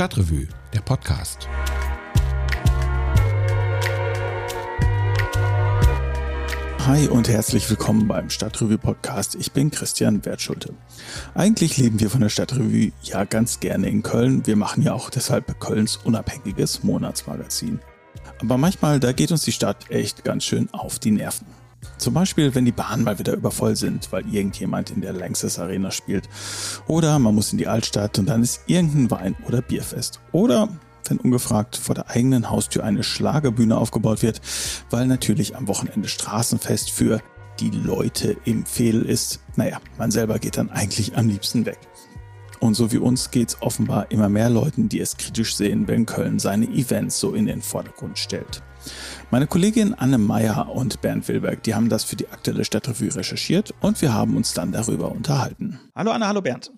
Stadtrevue, der Podcast. Hi und herzlich willkommen beim Stadtrevue Podcast. Ich bin Christian Wertschulte. Eigentlich leben wir von der Stadtrevue ja ganz gerne in Köln. Wir machen ja auch deshalb Kölns unabhängiges Monatsmagazin. Aber manchmal, da geht uns die Stadt echt ganz schön auf die Nerven. Zum Beispiel, wenn die Bahnen mal wieder übervoll sind, weil irgendjemand in der Lanxess Arena spielt. Oder man muss in die Altstadt und dann ist irgendein Wein- oder Bierfest. Oder wenn ungefragt vor der eigenen Haustür eine Schlagerbühne aufgebaut wird, weil natürlich am Wochenende Straßenfest für die Leute im Fehl ist. Naja, man selber geht dann eigentlich am liebsten weg. Und so wie uns geht's offenbar immer mehr Leuten, die es kritisch sehen, wenn Köln seine Events so in den Vordergrund stellt. Meine Kollegin Anne Meyer und Bernd Wilberg, die haben das für die aktuelle Stadtrevue recherchiert und wir haben uns dann darüber unterhalten. Hallo Anne, hallo Bernd.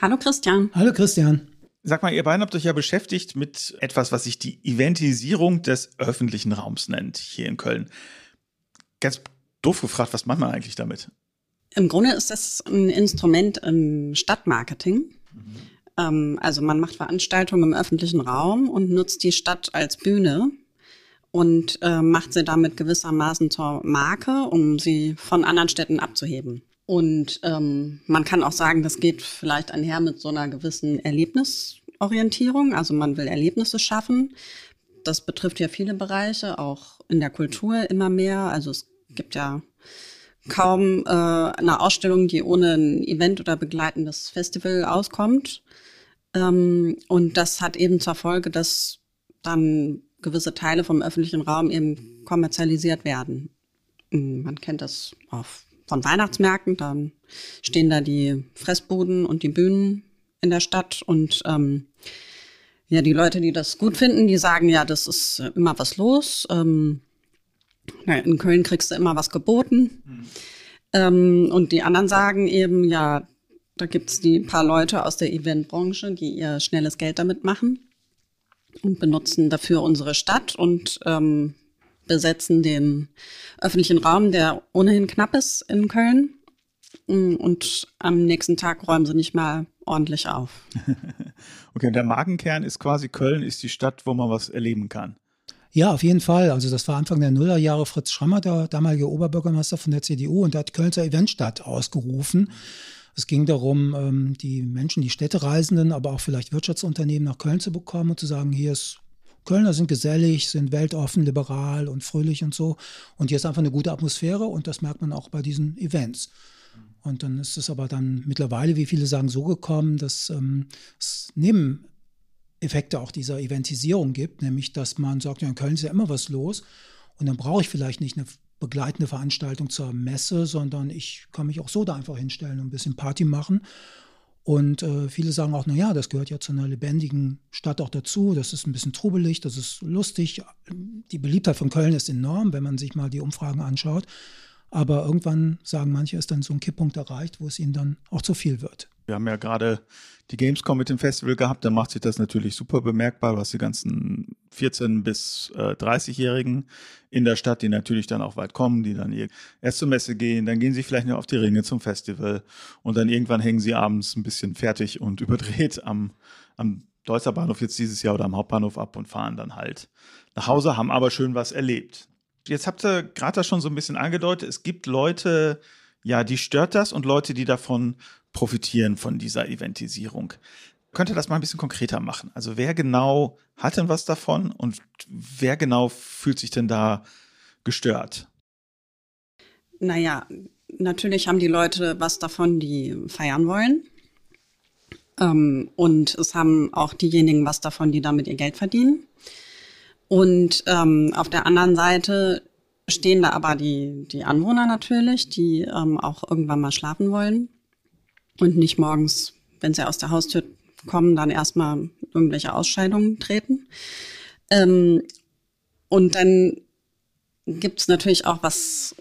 Hallo Christian. Hallo Christian. Sag mal, ihr beiden habt euch ja beschäftigt mit etwas, was sich die Eventisierung des öffentlichen Raums nennt hier in Köln. Ganz doof gefragt, was macht man eigentlich damit? Im Grunde ist das ein Instrument im Stadtmarketing. Mhm. Ähm, also man macht Veranstaltungen im öffentlichen Raum und nutzt die Stadt als Bühne und äh, macht sie damit gewissermaßen zur Marke, um sie von anderen Städten abzuheben. Und ähm, man kann auch sagen, das geht vielleicht einher mit so einer gewissen Erlebnisorientierung. Also man will Erlebnisse schaffen. Das betrifft ja viele Bereiche, auch in der Kultur immer mehr. Also es gibt ja kaum äh, eine Ausstellung, die ohne ein Event oder begleitendes Festival auskommt. Ähm, und das hat eben zur Folge, dass dann gewisse Teile vom öffentlichen Raum eben kommerzialisiert werden. Hm, man kennt das auch von Weihnachtsmärkten, dann stehen da die Fressbuden und die Bühnen in der Stadt und ähm, ja, die Leute, die das gut finden, die sagen ja, das ist immer was los. Ähm, in Köln kriegst du immer was geboten. Ähm, und die anderen sagen eben, ja, da gibt's die paar Leute aus der Eventbranche, die ihr schnelles Geld damit machen und benutzen dafür unsere Stadt und ähm, besetzen den öffentlichen Raum, der ohnehin knapp ist in Köln. Und am nächsten Tag räumen sie nicht mal ordentlich auf. okay, der Magenkern ist quasi Köln, ist die Stadt, wo man was erleben kann. Ja, auf jeden Fall. Also das war Anfang der Nullerjahre Fritz Schrammer, der damalige Oberbürgermeister von der CDU, und der hat Köln zur Eventstadt ausgerufen. Es ging darum, ähm, die Menschen, die Städtereisenden, aber auch vielleicht Wirtschaftsunternehmen nach Köln zu bekommen und zu sagen, hier ist Kölner sind gesellig, sind weltoffen, liberal und fröhlich und so. Und hier ist einfach eine gute Atmosphäre und das merkt man auch bei diesen Events. Und dann ist es aber dann mittlerweile, wie viele sagen, so gekommen, dass ähm, es Nebeneffekte auch dieser Eventisierung gibt, nämlich dass man sagt, ja, in Köln ist ja immer was los und dann brauche ich vielleicht nicht eine begleitende Veranstaltung zur Messe, sondern ich kann mich auch so da einfach hinstellen und ein bisschen Party machen. Und äh, viele sagen auch, naja, das gehört ja zu einer lebendigen Stadt auch dazu. Das ist ein bisschen trubelig, das ist lustig. Die Beliebtheit von Köln ist enorm, wenn man sich mal die Umfragen anschaut. Aber irgendwann sagen manche, ist dann so ein Kipppunkt erreicht, wo es ihnen dann auch zu viel wird. Wir haben ja gerade die Gamescom mit dem Festival gehabt, da macht sich das natürlich super bemerkbar, was die ganzen 14- bis äh, 30-Jährigen in der Stadt, die natürlich dann auch weit kommen, die dann erst zur Messe gehen, dann gehen sie vielleicht noch auf die Ringe zum Festival und dann irgendwann hängen sie abends ein bisschen fertig und überdreht am, am Deutzer Bahnhof jetzt dieses Jahr oder am Hauptbahnhof ab und fahren dann halt nach Hause, haben aber schön was erlebt. Jetzt habt ihr gerade schon so ein bisschen angedeutet, es gibt Leute, ja, die stört das und Leute, die davon profitieren von dieser Eventisierung. Könnte das mal ein bisschen konkreter machen? Also wer genau hat denn was davon und wer genau fühlt sich denn da gestört? Naja, natürlich haben die Leute was davon, die feiern wollen. Ähm, und es haben auch diejenigen was davon, die damit ihr Geld verdienen. Und ähm, auf der anderen Seite stehen da aber die, die Anwohner natürlich, die ähm, auch irgendwann mal schlafen wollen und nicht morgens, wenn sie aus der Haustür kommen, dann erstmal irgendwelche Ausscheidungen treten. Ähm, und dann gibt's natürlich auch was,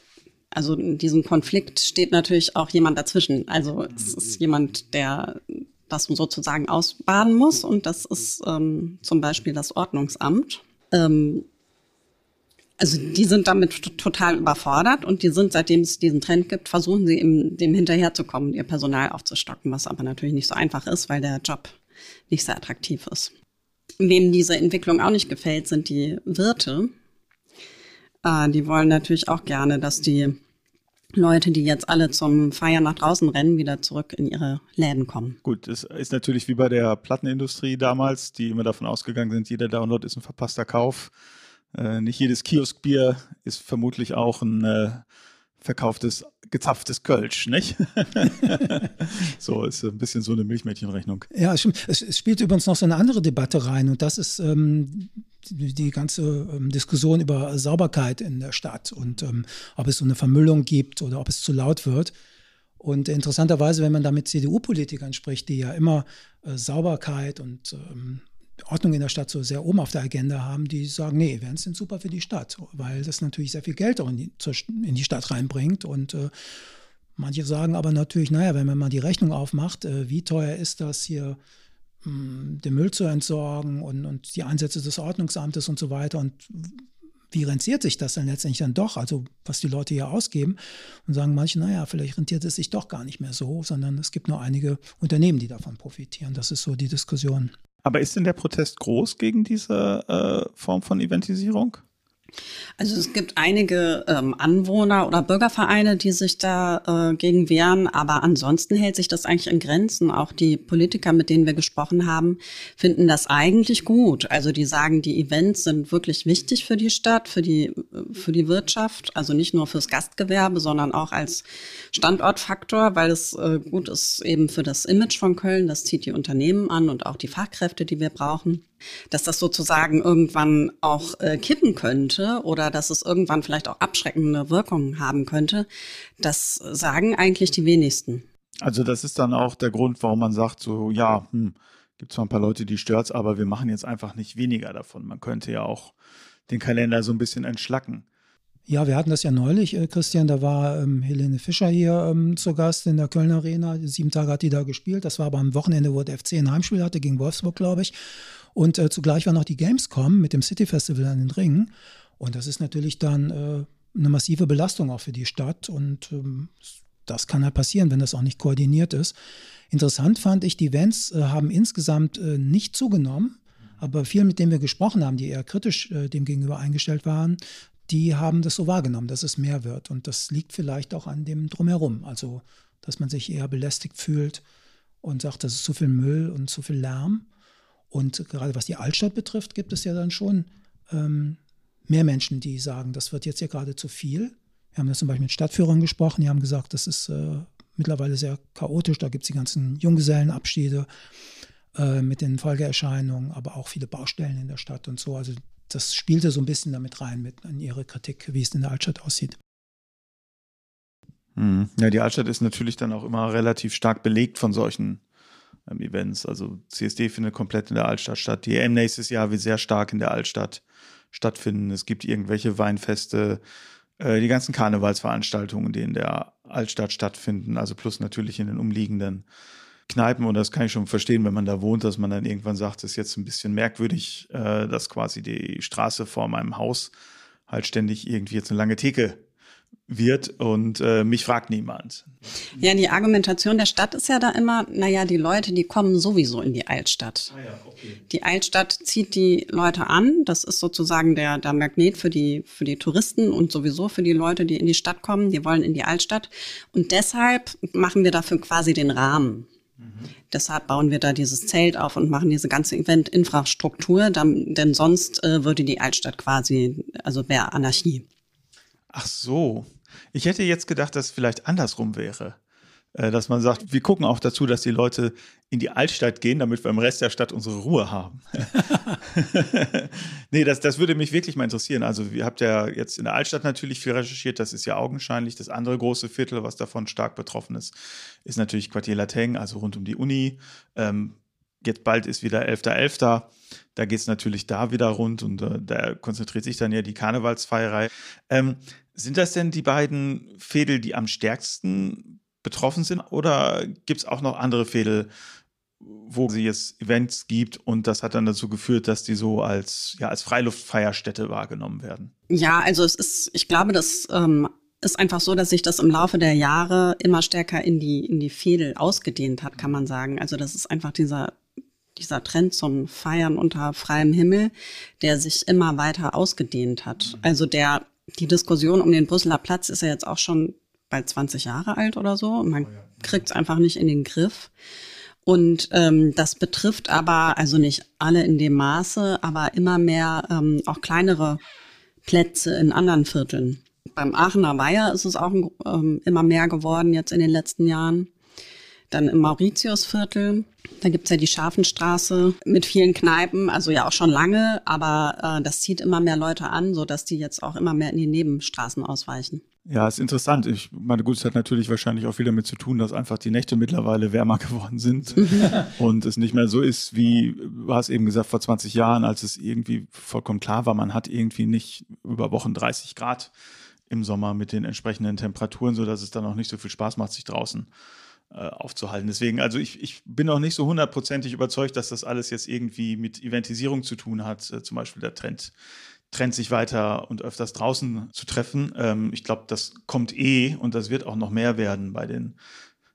also in diesem Konflikt steht natürlich auch jemand dazwischen. Also es ist jemand, der das sozusagen ausbaden muss und das ist ähm, zum Beispiel das Ordnungsamt. Ähm, also die sind damit total überfordert und die sind, seitdem es diesen Trend gibt, versuchen sie ihm, dem hinterherzukommen, ihr Personal aufzustocken, was aber natürlich nicht so einfach ist, weil der Job nicht sehr attraktiv ist. wem diese Entwicklung auch nicht gefällt, sind die Wirte. Äh, die wollen natürlich auch gerne, dass die Leute, die jetzt alle zum Feiern nach draußen rennen, wieder zurück in ihre Läden kommen. Gut, es ist natürlich wie bei der Plattenindustrie damals, die immer davon ausgegangen sind, jeder Download ist ein verpasster Kauf. Äh, nicht jedes Kioskbier ist vermutlich auch ein äh, verkauftes, gezapftes Kölsch, nicht? so ist ein bisschen so eine Milchmädchenrechnung. Ja, es, es, spielt übrigens noch so eine andere Debatte rein und das ist ähm, die, die, ganze ähm, Diskussion über Sauberkeit in der Stadt und ähm, ob es so eine Vermüllung gibt oder ob es zu laut wird. Und interessanterweise, wenn man da mit CDU-Politikern spricht, die ja immer äh, Sauberkeit und ähm, Ordnung in der Stadt so sehr oben auf der Agenda haben, die sagen, nee, Events sind super für die Stadt, weil das natürlich sehr viel Geld auch in die, in die Stadt reinbringt. Und äh, manche sagen aber natürlich, naja, wenn man mal die Rechnung aufmacht, äh, wie teuer ist das hier, mh, hm, den Müll zu entsorgen und, und die Einsätze des Ordnungsamtes und so weiter und wie rentiert sich das dann letztendlich dann doch, also was die Leute hier ausgeben und sagen manche, naja, vielleicht rentiert es sich doch gar nicht mehr so, sondern es gibt nur einige Unternehmen, die davon profitieren. Das ist so die Diskussion. Aber ist denn der Protest groß gegen diese äh, Form von Eventisierung? Also es gibt einige ähm, Anwohner oder Bürgervereine, die sich da äh, gegen wehren, aber ansonsten hält sich das eigentlich in Grenzen. Auch die Politiker, mit denen wir gesprochen haben, finden das eigentlich gut. Also die sagen, die Events sind wirklich wichtig für die Stadt, für die für die Wirtschaft, also nicht nur fürs Gastgewerbe, sondern auch als Standortfaktor, weil es äh, gut ist eben für das Image von Köln. Das zieht die Unternehmen an und auch die Fachkräfte, die wir brauchen dass das sozusagen irgendwann auch äh, kippen könnte oder dass es irgendwann vielleicht auch abschreckende Wirkungen haben könnte, das sagen eigentlich die wenigsten. Also das ist dann auch der Grund, warum man sagt, so ja, hm, gibt zwar ein paar Leute, die stört's, aber wir machen jetzt einfach nicht weniger davon. Man könnte ja auch den Kalender so ein bisschen entschlacken. Ja, wir hatten das ja neulich, äh, Christian, da war ähm, Helene Fischer hier ähm, zu Gast in der Kölner Arena. Sieben Tage hat die da gespielt. Das war aber am Wochenende, wo der FC ein Heimspiel hatte gegen Wolfsburg, glaube ich. Und äh, zugleich war noch die Gamescom mit dem City Festival an den Ringen. Und das ist natürlich dann äh, eine massive Belastung auch für die Stadt. Und ähm, das kann halt passieren, wenn das auch nicht koordiniert ist. Interessant fand ich, die Events äh, haben insgesamt äh, nicht zugenommen. Aber viele, mit denen wir gesprochen haben, die eher kritisch äh, dem gegenüber eingestellt waren, die haben das so wahrgenommen, dass es mehr wird. Und das liegt vielleicht auch an dem Drumherum. Also, dass man sich eher belästigt fühlt und sagt, das ist zu viel Müll und zu viel Lärm. Und gerade was die Altstadt betrifft, gibt es ja dann schon ähm, mehr Menschen, die sagen, das wird jetzt ja gerade zu viel. Wir haben das zum Beispiel mit Stadtführern gesprochen, die haben gesagt, das ist äh, mittlerweile sehr chaotisch. Da gibt es die ganzen Junggesellenabschiede äh, mit den Folgeerscheinungen, aber auch viele Baustellen in der Stadt und so. Also das spielte so ein bisschen damit rein mit in ihre Kritik, wie es in der Altstadt aussieht. Hm. Ja, die Altstadt ist natürlich dann auch immer relativ stark belegt von solchen ähm, Events. Also CSD findet komplett in der Altstadt statt. Die EM nächstes Jahr wird sehr stark in der Altstadt stattfinden. Es gibt irgendwelche Weinfeste, äh, die ganzen Karnevalsveranstaltungen, die in der Altstadt stattfinden, also plus natürlich in den umliegenden Kneipen. Und das kann ich schon verstehen, wenn man da wohnt, dass man dann irgendwann sagt, es ist jetzt ein bisschen merkwürdig, äh, dass quasi die Straße vor meinem Haus halt ständig irgendwie jetzt eine lange Theke wird und äh, mich fragt niemand. Ja, die Argumentation der Stadt ist ja da immer, naja, die Leute, die kommen sowieso in die Altstadt. Ah ja, okay. Die Altstadt zieht die Leute an, das ist sozusagen der, der Magnet für die, für die Touristen und sowieso für die Leute, die in die Stadt kommen, die wollen in die Altstadt. Und deshalb machen wir dafür quasi den Rahmen. Mhm. Deshalb bauen wir da dieses Zelt auf und machen diese ganze Event-Infrastruktur, denn sonst äh, würde die Altstadt quasi, also wäre Anarchie. Ach so. Ich hätte jetzt gedacht, dass es vielleicht andersrum wäre. Äh, dass man sagt, wir gucken auch dazu, dass die Leute in die Altstadt gehen, damit wir im Rest der Stadt unsere Ruhe haben. nee, das, das würde mich wirklich mal interessieren. Also, ihr habt ja jetzt in der Altstadt natürlich viel recherchiert, das ist ja augenscheinlich. Das andere große Viertel, was davon stark betroffen ist, ist natürlich Quartier Lateng, also rund um die Uni. Ähm, jetzt bald ist wieder 11.11. .11. Da geht es natürlich da wieder rund und äh, da konzentriert sich dann ja die Karnevalsfeierei. Ähm, sind das denn die beiden Fädel, die am stärksten betroffen sind? Oder gibt es auch noch andere Fädel, wo sie jetzt Events gibt und das hat dann dazu geführt, dass die so als, ja, als Freiluftfeierstätte wahrgenommen werden? Ja, also es ist, ich glaube, das ähm, ist einfach so, dass sich das im Laufe der Jahre immer stärker in die, in die Fädel ausgedehnt hat, kann man sagen. Also das ist einfach dieser dieser Trend zum Feiern unter freiem Himmel, der sich immer weiter ausgedehnt hat. Also der, die Diskussion um den Brüsseler Platz ist ja jetzt auch schon bald 20 Jahre alt oder so. Man kriegt es einfach nicht in den Griff. Und ähm, das betrifft aber, also nicht alle in dem Maße, aber immer mehr ähm, auch kleinere Plätze in anderen Vierteln. Beim Aachener Weiher ist es auch ähm, immer mehr geworden jetzt in den letzten Jahren. Dann im Mauritiusviertel, da gibt's ja die Scharfenstraße mit vielen Kneipen, also ja auch schon lange, aber äh, das zieht immer mehr Leute an, so dass die jetzt auch immer mehr in die Nebenstraßen ausweichen. Ja, ist interessant. Ich meine, gut, es hat natürlich wahrscheinlich auch viel damit zu tun, dass einfach die Nächte mittlerweile wärmer geworden sind und es nicht mehr so ist, wie du hast eben gesagt, vor 20 Jahren, als es irgendwie vollkommen klar war, man hat irgendwie nicht über Wochen 30 Grad im Sommer mit den entsprechenden Temperaturen, so dass es dann auch nicht so viel Spaß macht, sich draußen aufzuhalten. Deswegen, also ich, ich bin auch nicht so hundertprozentig überzeugt, dass das alles jetzt irgendwie mit Eventisierung zu tun hat, äh, zum Beispiel der Trend Trend, sich weiter und öfters draußen zu treffen. Ähm, ich glaube, das kommt eh und das wird auch noch mehr werden bei den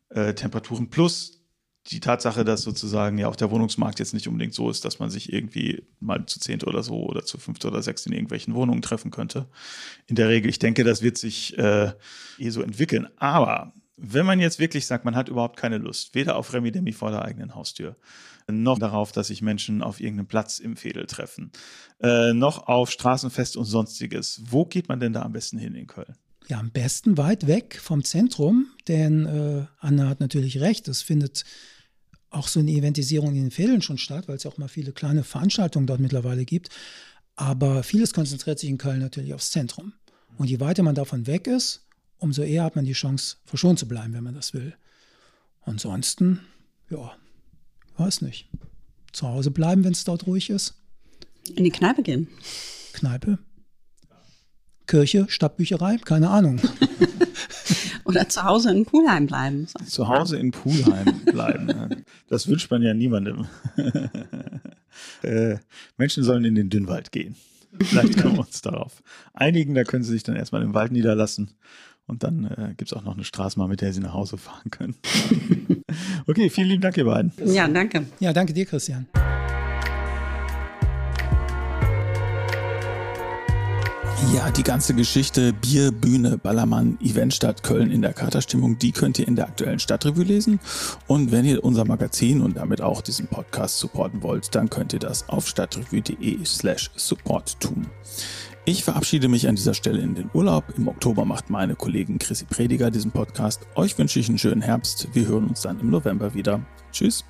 äh, Temperaturen. Plus die Tatsache, dass sozusagen ja auch der Wohnungsmarkt jetzt nicht unbedingt so ist, dass man sich irgendwie mal zu zehnt oder so oder zu fünft oder sechs in irgendwelchen Wohnungen treffen könnte. In der Regel, ich denke, das wird sich äh, eh so entwickeln. Aber wenn man jetzt wirklich sagt, man hat überhaupt keine Lust, weder auf Remi Demi vor der eigenen Haustür, noch darauf, dass sich Menschen auf irgendeinem Platz im Fädel treffen, äh, noch auf Straßenfest und sonstiges. Wo geht man denn da am besten hin in Köln? Ja, am besten weit weg vom Zentrum, denn äh, Anna hat natürlich recht, es findet auch so eine Eventisierung in den Fädeln schon statt, weil es ja auch mal viele kleine Veranstaltungen dort mittlerweile gibt. Aber vieles konzentriert sich in Köln natürlich aufs Zentrum. Und je weiter man davon weg ist, umso eher hat man die Chance, verschont zu bleiben, wenn man das will. Ansonsten, ja, weiß nicht. Zu Hause bleiben, wenn es dort ruhig ist. In die Kneipe gehen. Kneipe. Kirche, Stadtbücherei, keine Ahnung. Oder zu Hause in Poolheim bleiben. Zu Hause in Poolheim bleiben. Das wünscht man ja niemandem. äh, Menschen sollen in den Dünnwald gehen. Vielleicht können wir uns darauf einigen. Da können sie sich dann erstmal im Wald niederlassen und dann äh, gibt es auch noch eine Straßenbahn, mit der Sie nach Hause fahren können. okay, vielen lieben Dank, ihr beiden. Ja, danke. Ja, danke dir, Christian. Ja, die ganze Geschichte Bier, Bühne, Ballermann, Eventstadt Köln in der Katerstimmung, die könnt ihr in der aktuellen Stadtrevue lesen. Und wenn ihr unser Magazin und damit auch diesen Podcast supporten wollt, dann könnt ihr das auf stadtrevue.de slash support tun. Ich verabschiede mich an dieser Stelle in den Urlaub. Im Oktober macht meine Kollegin Chrissy Prediger diesen Podcast. Euch wünsche ich einen schönen Herbst. Wir hören uns dann im November wieder. Tschüss.